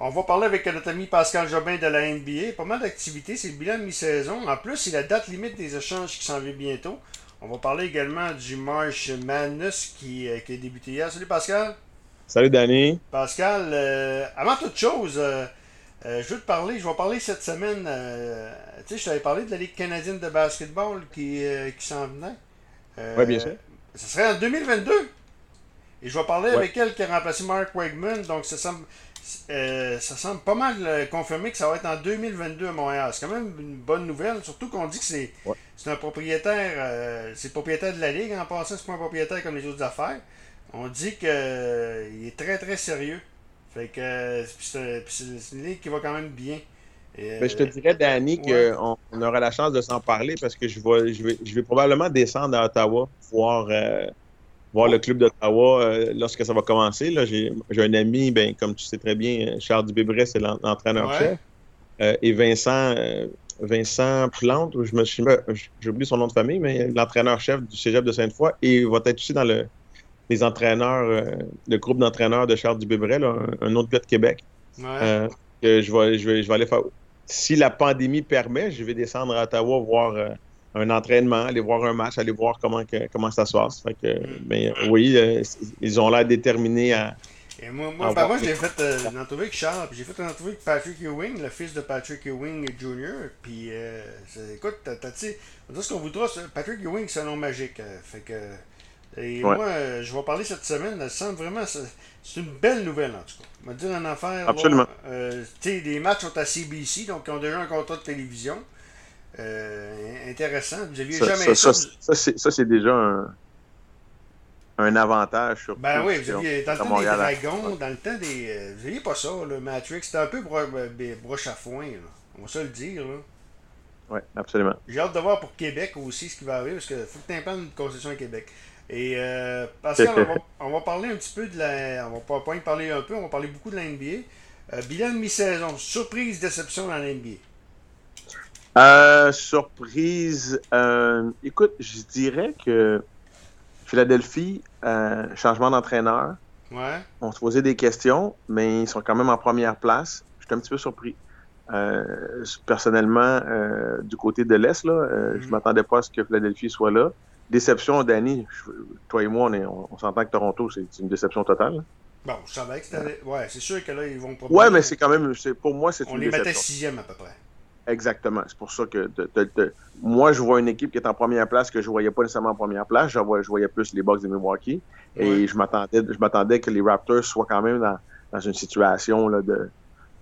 On va parler avec notre ami Pascal Jobin de la NBA. Pas mal d'activités, c'est le bilan de mi-saison. En plus, c'est la date limite des échanges qui s'en vient bientôt. On va parler également du March Madness qui, euh, qui a débuté hier. Salut Pascal. Salut Danny. Pascal, euh, avant toute chose, euh, euh, je veux te parler, je vais parler cette semaine. tu sais, je t'avais parlé de la Ligue canadienne de basketball qui, qui s'en venait. Oui, bien sûr. Ce serait en 2022. Et je vais parler Ouais. avec elle qui a remplacé Mark Wegman. Donc, ça semble, euh, ça semble pas mal euh, confirmé que ça va être en 2022 à Montréal. C'est quand même une bonne nouvelle, surtout qu'on dit que c'est Ouais. un propriétaire, euh, c'est le propriétaire de la Ligue. En passant, c'est pas un propriétaire comme les autres affaires. On dit qu'il est très très sérieux. Fait que c'est une ligue qui va quand même bien. Et, Ben, je te dirais, Danny, ouais. qu'on on aura la chance de s'en parler parce que je vais, je vais, je vais probablement descendre à Ottawa, voir, euh, voir le club d'Ottawa euh, lorsque ça va commencer. là. J'ai un ami, ben, comme tu sais très bien, Charles Dubébret, c'est l'en- l'entraîneur-chef. Euh, et Vincent, euh, Vincent Plante, je me suis, j'ai oublié son nom de famille, mais l'entraîneur-chef du Cégep de Sainte-Foy, et il va être aussi dans le, les entraîneurs, euh, le groupe d'entraîneurs de Charles Dubébret, là, un, un autre gars de Québec. ouais. Euh, que je vais, je, vais, je vais aller faire. Si la pandémie permet, je vais descendre à Ottawa voir euh, un entraînement, aller voir un match, aller voir comment, que- comment ça se passe. Fait que, Mm. mais euh, oui, euh, ils ont l'air déterminés à. Et moi, moi, moi, j'ai fait euh, une entrevue avec Charles, puis j'ai fait une entrevue avec Patrick Ewing, le fils de Patrick Ewing Jr. Puis, euh, écoute, t'as, sais, on ce qu'on voudra, Patrick Ewing, c'est un nom magique. euh, fait que, et Ouais. moi, je vais parler cette semaine, ça semble vraiment, c'est, c'est une belle nouvelle en tout cas. On va dire en affaire. Absolument. là, les matchs sont à CBC, donc ils ont déjà un contrat de télévision. Euh, intéressant. Vous aviez Ça, jamais ça, ça. ça, c'est, déjà un, un avantage. Ben oui, vous aviez, dans le temps des Montréal. dragons, dans le temps des. euh, vous aviez pas ça, le Matrix. C'était un peu bro- euh, broche à foin, là. On va se le dire. Oui, absolument. J'ai hâte de voir pour Québec aussi ce qui va arriver, parce qu'il faut que tu une concession à Québec. Et euh, Pascal, on va, on va parler un petit peu de la. On va pas, parler un peu, on va parler beaucoup de la NBA. Euh, bilan de mi-saison, surprise, déception dans la NBA. Euh, surprise. euh, écoute, je dirais que Philadelphie, euh, changement d'entraîneur. Ouais. On se posait des questions, mais ils sont quand même en première place. J'étais un petit peu surpris. Euh, personnellement, euh, du côté de l'Est, là, euh, je Mhm. m'attendais pas à ce que Philadelphie soit là. Déception, Danny, je- toi et moi, on, est- on, on s'entend que Toronto, c'est une déception totale. Bon, je savais que c'était. Ouais, c'est sûr que là, ils vont Ouais, probablement- mais c'est quand même, c'est- pour moi, c'est On une les mettait déception. sixième à peu près. Exactement. C'est pour ça que moi, je vois une équipe qui est en première place que je voyais pas nécessairement en première place. Je, voyais plus les Bucks de Milwaukee. Et Ouais. je m'attendais je m'attendais que les Raptors soient quand même dans, dans une situation là, de,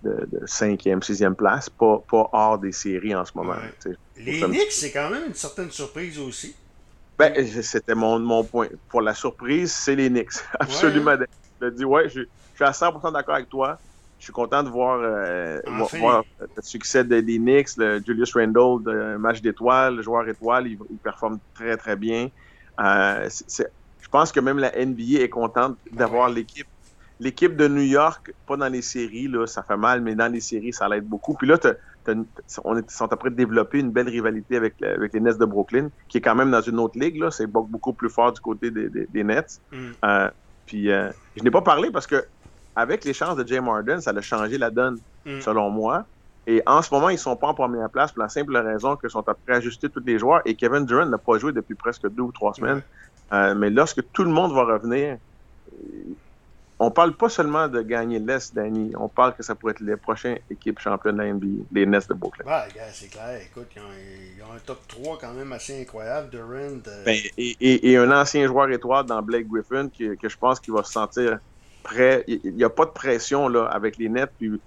de, de cinquième, sixième place, pas, pas hors des séries en ce moment. Ouais. Les Knicks, c'est quand même une certaine surprise aussi. Ben, c'était mon, mon point. Pour la surprise, c'est les Knicks. Absolument. Je dis, ouais, je, je suis à 100% d'accord avec toi. Je suis content de voir, euh, vo- Enfin. voir le succès de- des Knicks, le Julius Randle, de match d'étoiles, le joueur étoile, il, il performe très, très bien. Euh, je pense que même la NBA est contente d'avoir Ouais. l'équipe. L'équipe de New York, pas dans les séries, là, ça fait mal, mais dans les séries, ça l'aide beaucoup. Puis là, on est, sont en train de développer une belle rivalité avec, le- avec les Nets de Brooklyn, qui est quand même dans une autre ligue. là. C'est beaucoup plus fort du côté des, des- des Nets. Mm. Euh, puis je n'ai pas parlé parce que avec les chances de James Harden, ça a changé la donne, Mm. selon moi. Et en ce moment, ils sont pas en première place pour la simple raison qu'ils sont après ajuster tous les joueurs. Et Kevin Durant n'a pas joué depuis presque deux ou trois semaines. Euh, mais lorsque tout le monde va revenir, on parle pas seulement de gagner l'Est, Danny. On parle que ça pourrait être les prochaines équipes championnes de la NBA, les Nets de Brooklyn. Ouais, c'est clair. Écoute, ils ont, ils ont un top 3 quand même assez incroyable. Durant. euh, Ben, et, et- et un ancien joueur étoile dans Blake Griffin qui- que je pense qu'il va se sentir prêt. Il n'y a pas de pression là, avec les Nets. Puis,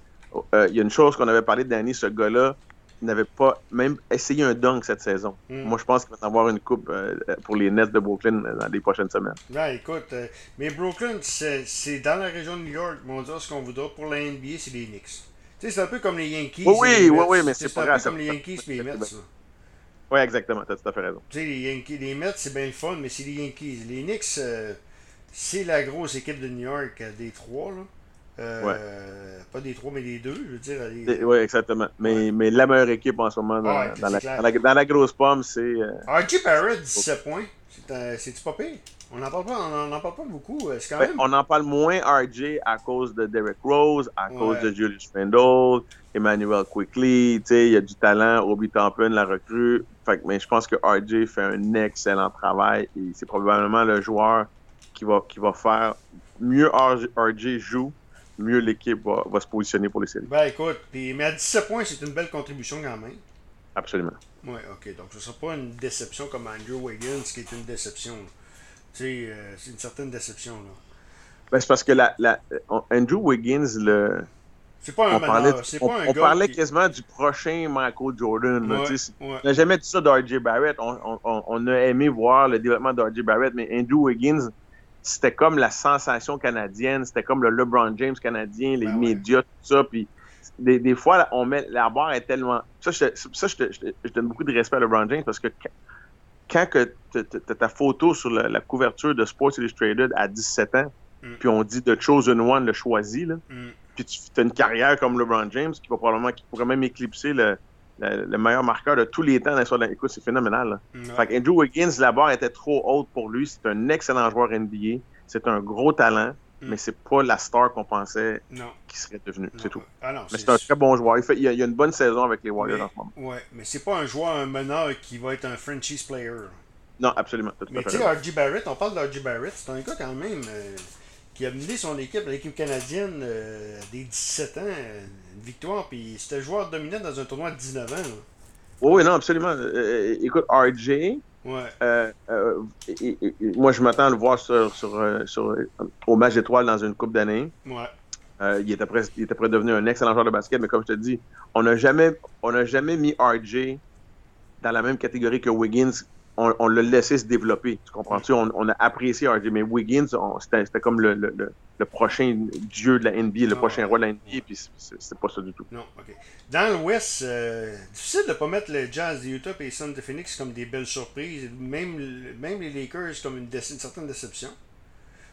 euh, il y a une chose qu'on avait parlé de Danny, ce gars-là n'avait pas même essayé un dunk cette saison. Mm. Moi, je pense qu'il va y avoir une coupe euh, pour les Nets de Brooklyn euh, dans les prochaines semaines. Écoute, euh, mais Brooklyn, c'est c'est dans la région de New York. Mais on dira ce qu'on voudra. Pour la NBA, c'est les Knicks. Tu sais, c'est un peu comme les Yankees. Oui, oui, et les oui, oui, mais c'est C'est pas un grave, peu comme les Yankees et les Mets. Oui, exactement. Tu as tout à fait raison. Tu sais, les Yankees, les Mets, c'est bien le fun, mais c'est les Yankees. Les Knicks, euh, c'est la grosse équipe de New York euh, des trois, là. Euh, Pas des trois, mais des deux, je veux dire. les- Oui, exactement. Mais, mais la meilleure équipe en ce moment dans, dans la, dans la- dans la grosse pomme, c'est. euh, RJ Barrett, 17 points. C'est-tu pas pire? On n'en parle, pas, on en parle pas beaucoup. Euh, quand ben, même... On en parle moins RJ à cause de Derek Rose, à cause de Julius Randle, Emmanuel Quickly. Il y a du talent. Obi Toppin, la recrue. Fait, mais je pense que RJ fait un excellent travail et c'est probablement le joueur qui va, qui va faire mieux RJ joue, mieux l'équipe va, va, se positionner pour les séries. Ben écoute, mais à 17 points, c'est une belle contribution quand même. Absolument. Oui, ok. Donc ce ne sera pas une déception comme Andrew Wiggins qui est une déception. Tu sais, euh, c'est une certaine déception. là. Ben, c'est parce que la, la, Andrew Wiggins, le. C'est pas un on parlait, on, pas un on parlait quasiment du prochain Michael Jordan. Là, ouais, On n'a jamais dit ça d'R.J. Barrett. On, on, on, a aimé voir le développement d'R.J. Barrett, mais Andrew Wiggins, c'était comme la sensation canadienne, c'était comme le LeBron James canadien, les ben médias, tout ça. Puis des, des, fois, on met, la barre est tellement. Ça, je, ça je, te, je, donne beaucoup de respect à LeBron James parce que quand que tu as ta photo sur la, la, couverture de Sports Illustrated à 17 ans, mm. puis on dit The Chosen One le choisi, là, mm. puis tu as une carrière comme LeBron James qui va probablement qui pourrait même éclipser le, le, le meilleur marqueur de tous les temps dans l'histoire de Écoute, c'est phénoménal. Fait que Andrew Wiggins, la barre était trop haute pour lui. C'est un excellent joueur NBA. C'est un gros talent. Mm. Mais c'est pas la star qu'on pensait qu'il serait devenu. C'est tout. Ah non, mais c'est un très bon joueur. Il, fait, il, a, il, a, une bonne saison avec les Warriors mais, en ce moment. Ouais, mais c'est pas un joueur, un meneur qui va être un franchise player. Non, absolument. Mais tu sais, R.J. Barrett, on parle d'R.J. Barrett, c'est un gars quand même euh, qui a mené son équipe, l'équipe canadienne, euh, des 17 ans, une victoire, puis c'était joueur dominant dans un tournoi de 19 ans. Là. Oui, non, absolument. Euh, écoute, RJ, ouais. euh, euh, et, et, et, moi, je m'attends à le voir sur, sur, sur, au match d'étoiles dans une coupe d'année. Ouais. il, était prêt, il était prêt devenir un excellent joueur de basket, mais comme je te dis, on n'a jamais, on jamais mis RJ dans la même catégorie que Wiggins. On, on l'a laissé se développer. Tu comprends-tu? On, on, a apprécié RJ, mais Wiggins, c'était comme le, le, le, le, prochain dieu de la NBA, le non, prochain roi de la NBA, puis c'est pas ça du tout. Non, OK. Dans l'Ouest, euh, difficile de ne pas mettre le Jazz de Utah et les Suns de Phoenix comme des belles surprises. Même, même les Lakers comme une, une certaine déception.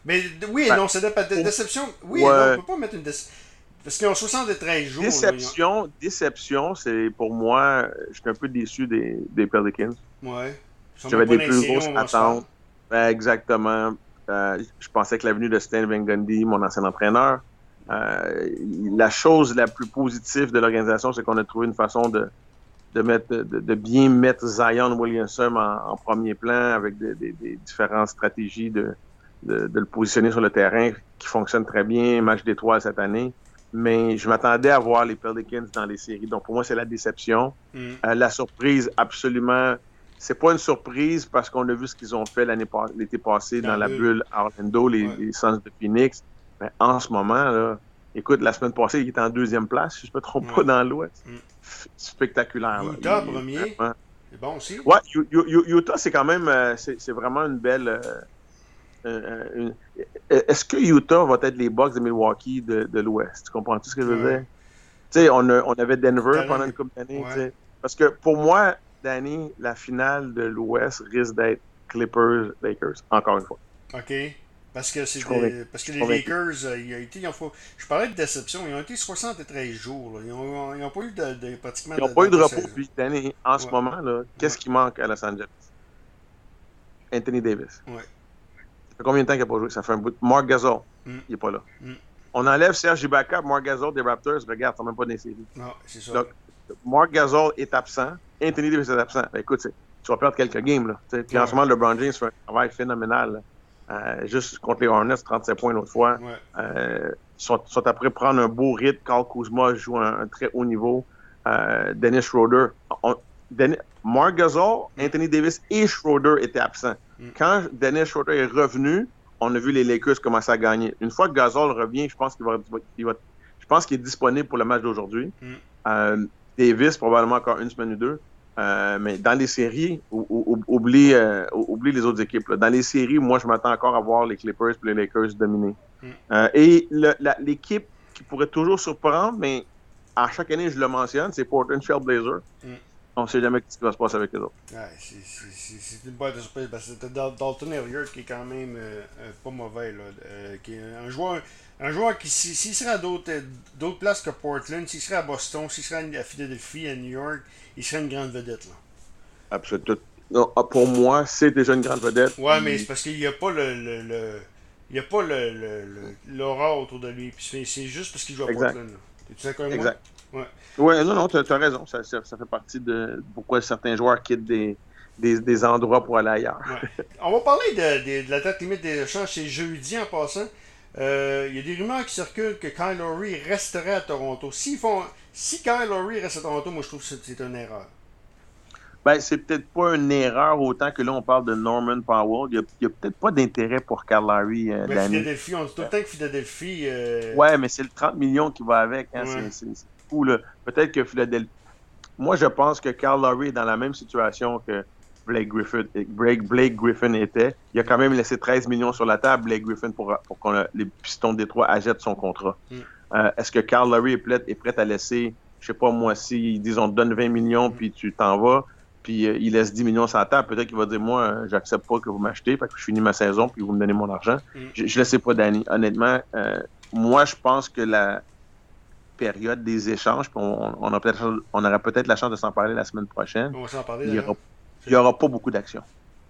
Mais oui et Ben, non, ça dépend. De, déception, oui ouais. et non, on ne peut pas mettre une déception. Parce qu'ils ont 73 jours. Déception, là, déception, c'est pour moi, je suis un peu déçu des, des Pelicans. Ouais. J'avais des plus grosses attentes. Ben, exactement. Euh, je pensais que l'avenue de Stan Van Gundy, mon ancien entraîneur, euh, la chose la plus positive de l'organisation, c'est qu'on a trouvé une façon de, de, mettre, de, de bien mettre Zion Williamson en, en premier plan avec des, des, des différentes stratégies de, de, de, le positionner sur le terrain qui fonctionne très bien, match d'étoiles cette année. Mais je m'attendais à voir les Pelicans dans les séries. Donc pour moi, c'est la déception. Mm. Euh, la surprise, absolument. C'est pas une surprise parce qu'on a vu ce qu'ils ont fait l'année l'été passé dans, dans la bulle à Orlando, les, ouais. les Suns de Phoenix. Mais en ce moment, là, écoute, la semaine passée, il était en deuxième place, si je ne me trompe ouais. pas, dans l'Ouest. Mm. Spectaculaire. Utah, premier. C'est bon aussi. Ouais, Utah, c'est quand même, euh, c'est vraiment une belle. Euh, euh, une... Est-ce que Utah va être les Bucks de Milwaukee de, de l'Ouest? Tu comprends-tu ce que je veux dire? Tu sais, on, on, avait Denver pendant une couple d'années. Ouais. Parce que pour moi, Danny, la finale de l'Ouest risque d'être Clippers-Lakers, encore une fois. OK. Parce que, c'est des... parce que les Lakers, euh, ils ont été, ils ont, je parlais de déception, ils ont été 73 jours. Là. Ils n'ont ont pas eu de, de pratiquement Ils n'ont pas eu de repos depuis Danny. En ce moment, qu'est-ce ouais. qui manque à Los Angeles? Anthony Davis. Ouais. Ça fait combien de temps qu'il n'a pas joué? Ça fait un bout. Mark Gasol, mm. il n'est pas là. Mm. On enlève Serge Ibaka, Mark Gasol des Raptors, regarde, ils sont même pas dans les séries. Non, c'est ça. Donc, Mark Gasol est absent, Anthony Davis est absent. Ben, écoute, tu vas perdre quelques games. Là. Puis ouais. en ce moment, LeBron James fait un travail phénoménal. Euh, juste contre les Hornets, 37 points l'autre fois. Ouais. Euh, sont, sont, après prendre un beau rythme. Carl Kuzma joue un, un très haut niveau. Euh, Dennis Schroeder. On, Mark Gasol, Anthony Davis et Schroeder étaient absents. Mm. Quand Dennis Schroeder est revenu, on a vu les Lakers commencer à gagner. Une fois que Gasol revient, je pense qu'il va, il va, je pense qu'il est disponible pour le match d'aujourd'hui. Mm. Davis, probablement encore une semaine ou deux. Euh, mais dans les séries, ou, ou, oublie, euh, oublie les autres équipes. Là. Dans les séries, moi, je m'attends encore à voir les Clippers et les Lakers dominer. Mm. Euh, et l'équipe qui pourrait toujours surprendre, mais à chaque année, je le mentionne, c'est Portland Trail Blazer. Mm. On ne sait jamais ce qui va se passer avec eux autres. Ouais, c'est une boîte de surprise. Parce que c'était Dalton Elliott qui est quand même euh, pas mauvais. Là, euh, qui est un joueur, un joueur qui, s'il serait à d'autres places que Portland, s'il serait à Boston, s'il serait à Philadelphie, à New York, il serait une grande vedette. Là. Absolument. ah, pour moi, c'est déjà une grande vedette. Ouais, mais c'est parce qu'il n'y a pas le, le, il y a pas le, l'aura autour de lui. C'est juste parce qu'il joue à Portland. Tu sais exact. Ouais. ouais, non, non, tu as, raison. Ça, ça, fait partie de pourquoi certains joueurs quittent des, des, des endroits pour aller ailleurs. On va parler de, de, la date limite des échanges. C'est jeudi en passant. Euh, il y a des rumeurs qui circulent que Kyle Lowry resterait à Toronto. S'ils font, si Kyle Lowry reste à Toronto, moi je trouve que c'est une erreur. Ben, c'est peut-être pas une erreur autant que là, on parle de Norman Powell. Il n'y a, peut-être pas d'intérêt pour Kyle Lowry. Euh, ben, Philadelphie, on dit tout le temps que Philadelphie. Euh... Ouais, mais c'est le 30 millions qui va avec. Hein, C'est fou. Peut-être que Philadelphie. Moi, je pense que Kyle Lowry est dans la même situation que Blake Griffin, Blake, Griffin était. Il a quand même laissé 13 millions sur la table, Blake Griffin, pour, pour que les Pistons de Détroit achètent son contrat. Mm. Euh, est-ce que Carl Lowry est prêt, est prêt à laisser, je sais pas moi, si disent on te donne 20 millions puis tu t'en vas, puis euh, il laisse 10 millions sur la table, peut-être qu'il va dire moi, euh, j'accepte pas que vous m'achetez, parce que je finis ma saison puis vous me donnez mon argent. Mm. Je, ne le sais pas, Danny. Honnêtement, moi, je pense que la période des échanges, on, on, a on aura peut-être la chance de s'en parler la semaine prochaine. On va s'en parler il n'y aura pas beaucoup d'action.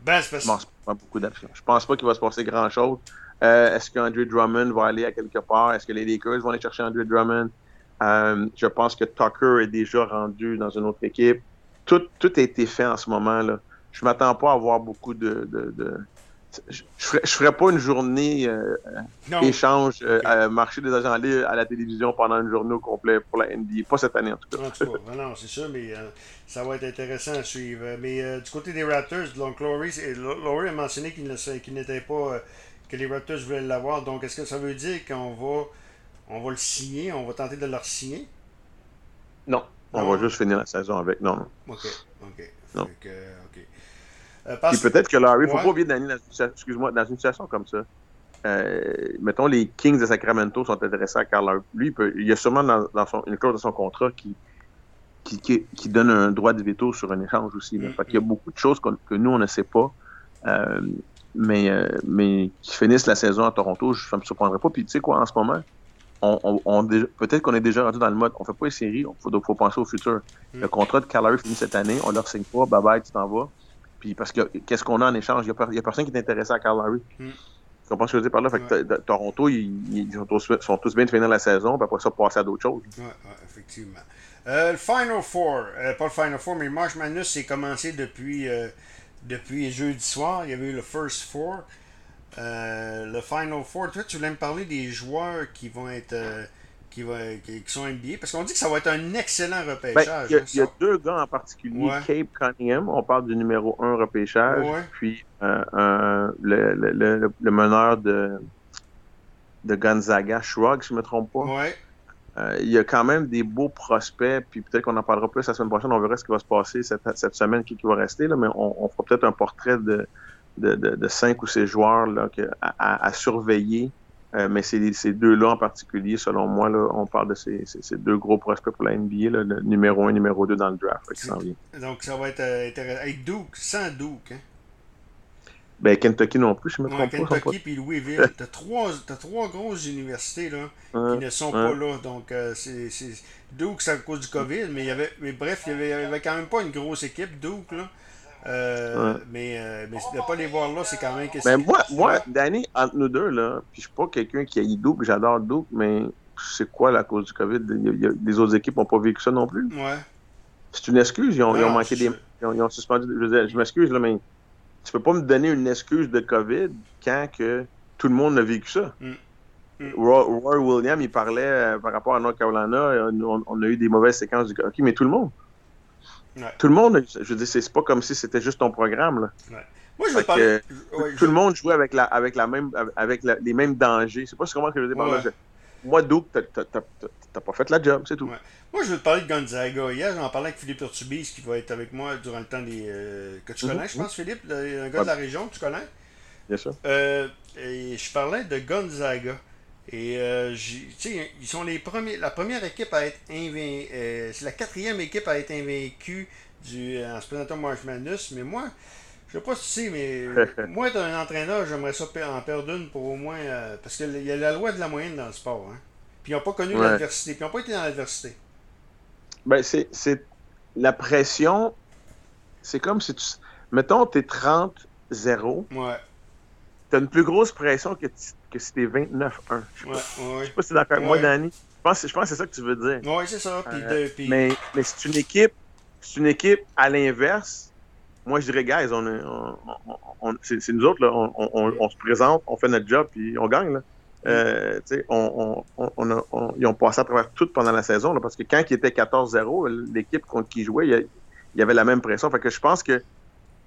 Ben, c'est Je pense pas beaucoup d'action. Je pense pas qu'il va se passer grand-chose. Euh, est-ce qu'Andre Drummond va aller à quelque part? Est-ce que les Lakers vont aller chercher Andrew Drummond? Euh, je pense que Tucker est déjà rendu dans une autre équipe. Tout, tout a été fait en ce moment. là. Je m'attends pas à avoir beaucoup de, je, ne ferais, pas une journée euh, échange, euh, marché des agents libres à la télévision pendant une journée au complet pour la NBA. Pas cette année en tout cas. En non, c'est sûr, mais euh, ça va être intéressant à suivre. Mais du côté des Raptors, donc Laurie, a mentionné qu'il n'était pas, que les Raptors voulaient l'avoir. Donc est-ce que ça veut dire qu'on va, on va le signer, on va tenter de le signer? Non, on va juste finir la saison avec. Non, non. Ok, ok. Non. Euh, peut-être que Larry, il ne faut pas oublier Danny, excuse-moi, dans une situation comme ça, euh, mettons, les Kings de Sacramento sont intéressés à Carl Larry. Lui, il, peut, il y a sûrement dans, son, une clause de son contrat qui, qui, qui, donne un droit de veto sur un échange aussi. Là. Fait il y a beaucoup de choses que nous, on ne sait pas. Euh, mais, mais qui finissent la saison à Toronto, ça ne me surprendrait pas. Puis tu sais quoi, en ce moment, on, on, peut-être qu'on est déjà rendu dans le mode, on fait pas les séries, il faut, faut, penser au futur. Mm. Le contrat de Larry finit cette année, on leur signe pas, bye bye, tu t'en vas. Puis parce que qu'est-ce qu'on a en échange? Il n'y a, personne qui est intéressé à Carl Larry. Mm. Tu comprends ce que je veux dire par là? Fait que Toronto, ils, sont, tous, sont, tous, bien de finir la saison, puis après ça, passer à d'autres choses. Oui, ouais, effectivement. Euh, le Final Four, euh, pas le Final Four, mais March Madness s'est commencé depuis, euh, depuis jeudi soir. Il y avait eu le First Four. Le Final Four, toi, tu voulais me parler des joueurs qui vont être qui, qui, sont NBA? Parce qu'on dit que ça va être un excellent ben, repêchage. Il y, a deux gars en particulier, Cape Cunningham, on parle du numéro 1 repêchage, puis euh, le, le, le, meneur de, de Gonzaga, Shrug, si je ne me trompe pas. Euh, il y a quand même des beaux prospects, puis peut-être qu'on en parlera plus la semaine prochaine, on verra ce qui va se passer cette, cette semaine, qui, qui va rester, là, mais on, fera peut-être un portrait de, de, de, cinq ou six joueurs là, à, à surveiller euh, mais c'est ces deux-là en particulier, selon moi, là, on parle de ces, ces, deux gros prospects pour la NBA, là, le numéro 1 numéro 2 dans le draft. Donc ça va être euh, intéressant. Avec Duke, sans Duke. Hein? Ben, Kentucky non plus, je me trompe pas. Kentucky puis Louisville. T'as trois, as trois grosses universités là, qui ne sont pas là. Donc, euh, c'est Duke, c'est à cause du COVID, mais, il y avait, mais bref, il n'y avait, avait, quand même pas une grosse équipe, Duke. Là. Euh, mais, euh, mais de ne pas les voir là, c'est quand même question. Mais moi, moi, Danny, entre nous deux, là, puis je suis pas quelqu'un qui a eu Duke, j'adore Duke, mais c'est quoi la cause du COVID? les autres équipes n'ont pas vécu ça non plus. Ouais. C'est une excuse, ils ont, ils ont manqué des. Ils ont, suspendu. Je, je m'excuse, là, mais tu peux pas me donner une excuse de COVID quand que tout le monde a vécu ça. Mm. Mm. Roy, Williams, il parlait euh, par rapport à North Carolina, on, on, a eu des mauvaises séquences du hockey, mais tout le monde. Tout le monde, je veux dire, c'est pas comme si c'était juste ton programme. Là. Moi, je veux parler... tout le monde jouait avec la, avec la même, avec les mêmes dangers. C'est pas comment que je veux dire. Moi, Doug, t'as pas fait la job, c'est tout. Moi, je veux te parler de Gonzaga. Hier, j'en parlais avec Philippe Urtubis, qui va être avec moi durant le temps des. Euh, que tu mhm. connais, je pense, Philippe, un gars de la région que tu connais. Bien sûr. Euh, et je parlais de Gonzaga. Et euh, ils sont les premiers, la première équipe à être invaincue. Euh, c'est la quatrième équipe à être invaincue du, en se présentant March Madness. Mais moi, je sais pas si tu sais, mais moi, être un entraîneur, j'aimerais ça en perdre une pour au moins. Euh, parce qu'il y a la loi de la moyenne dans le sport. Hein. Puis ils n'ont pas connu l'adversité. Puis ils n'ont pas été dans l'adversité. Ben, c'est. La pression, c'est comme si tu. mettons, t'es 30-0. Ouais. T'as une plus grosse pression que, que si t'es 29-1. Ouais, ouais. Je sais pas si t'es d'accord avec moi. Danny. Je pense, je pense que c'est ça que tu veux dire. Ouais, c'est ça. Euh, de- Mais, mais c'est une équipe, c'est une équipe à l'inverse. Moi, je dirais, guys, on, est- on, on- on- c'est nous autres, là, on, se présente, on fait notre job, puis on gagne. Là. Euh, tu sais, on, on, on a- on- ils ont passé à travers tout pendant la saison, là, parce que quand ils étaient 14-0, l'équipe contre qui ils jouaient, il y a- il y avait la même pression. Fait que je pense que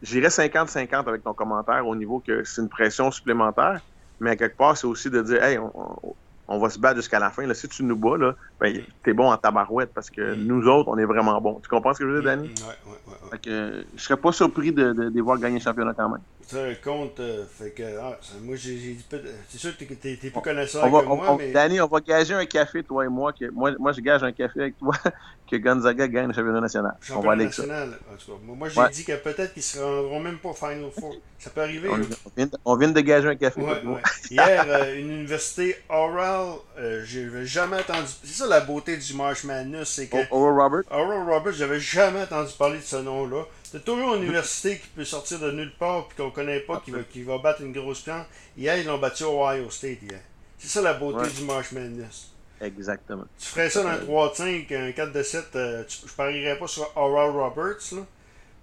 j'irais 50-50 avec ton commentaire au niveau que c'est une pression supplémentaire, mais à quelque part, c'est aussi de dire, hey, on, on- on va se battre jusqu'à la fin. Là. Si tu nous bats, là, ben, t'es bon en tabarouette parce que Mm. nous autres, on est vraiment bons. Tu comprends ce que je veux dire, Danny? Ouais, ouais, ouais, ouais. Fait que euh, je serais pas surpris de, de, de les voir gagner le championnat quand même. Ça compte, euh, fait que, ah, ça- moi, j'ai dit, c'est sûr que t'es- plus On- connaisseur On va, que on- moi, on- mais. Danny, on va gager un café, toi et moi. Que, moi, moi, je gage un café avec toi que Gonzaga gagne le championnat national. on va Championnat aller ça. national. En tout cas, moi, j'ai Ouais. dit que peut-être qu'ils se rendront même pas au Final Four. Ça peut arriver. On, vient, de- on vient de gager un café. Ouais, ouais. Hier, euh, une université Oral, euh, j'avais jamais entendu. C'est ça la beauté du March Madness, c'est que Oral Robert, Oral Roberts, j'avais jamais entendu parler de ce nom-là. C'est toujours une université qui peut sortir de nulle part puis qu'on connaît pas, qui va, qui va battre une grosse plante. Hier, ils l'ont battu au Ohio State hier. C'est ça la beauté Ouais. du March Madness. exactement. Tu ferais ça dans un 3 de 5, un 4 de 7, euh, je parierais pas sur Oral Roberts, là.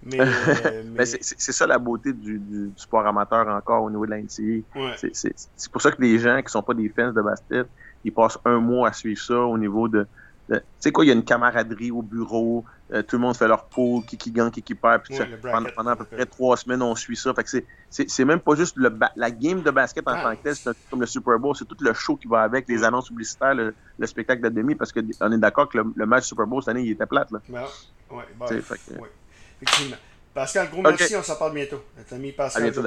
Mais, euh, mais- Mais c'est ça la beauté du, du- du sport amateur encore au niveau de la NCAA. ouais. C'est pour ça que les gens qui sont pas des fans de basket, ils passent un mois à suivre ça au niveau de. De- tu sais quoi, il y a une camaraderie au bureau, euh, tout le monde fait leur pool, qui qui gagne, qui qui perd. Puis ça, pendant, pendant à peu près trois semaines, on suit ça. Fait que c'est- même pas juste le la game de basket en Ah. tant que tel, c'est comme le Super Bowl, c'est tout le show qui va avec, les annonces publicitaires, le, le spectacle de demi, parce que on est d'accord que le, le match Super Bowl cette année, il était plate. Là. Ouais, sais, fait que- ouais. Effectivement. Pascal, gros merci, on s'en parle bientôt. Notre ami Pascal.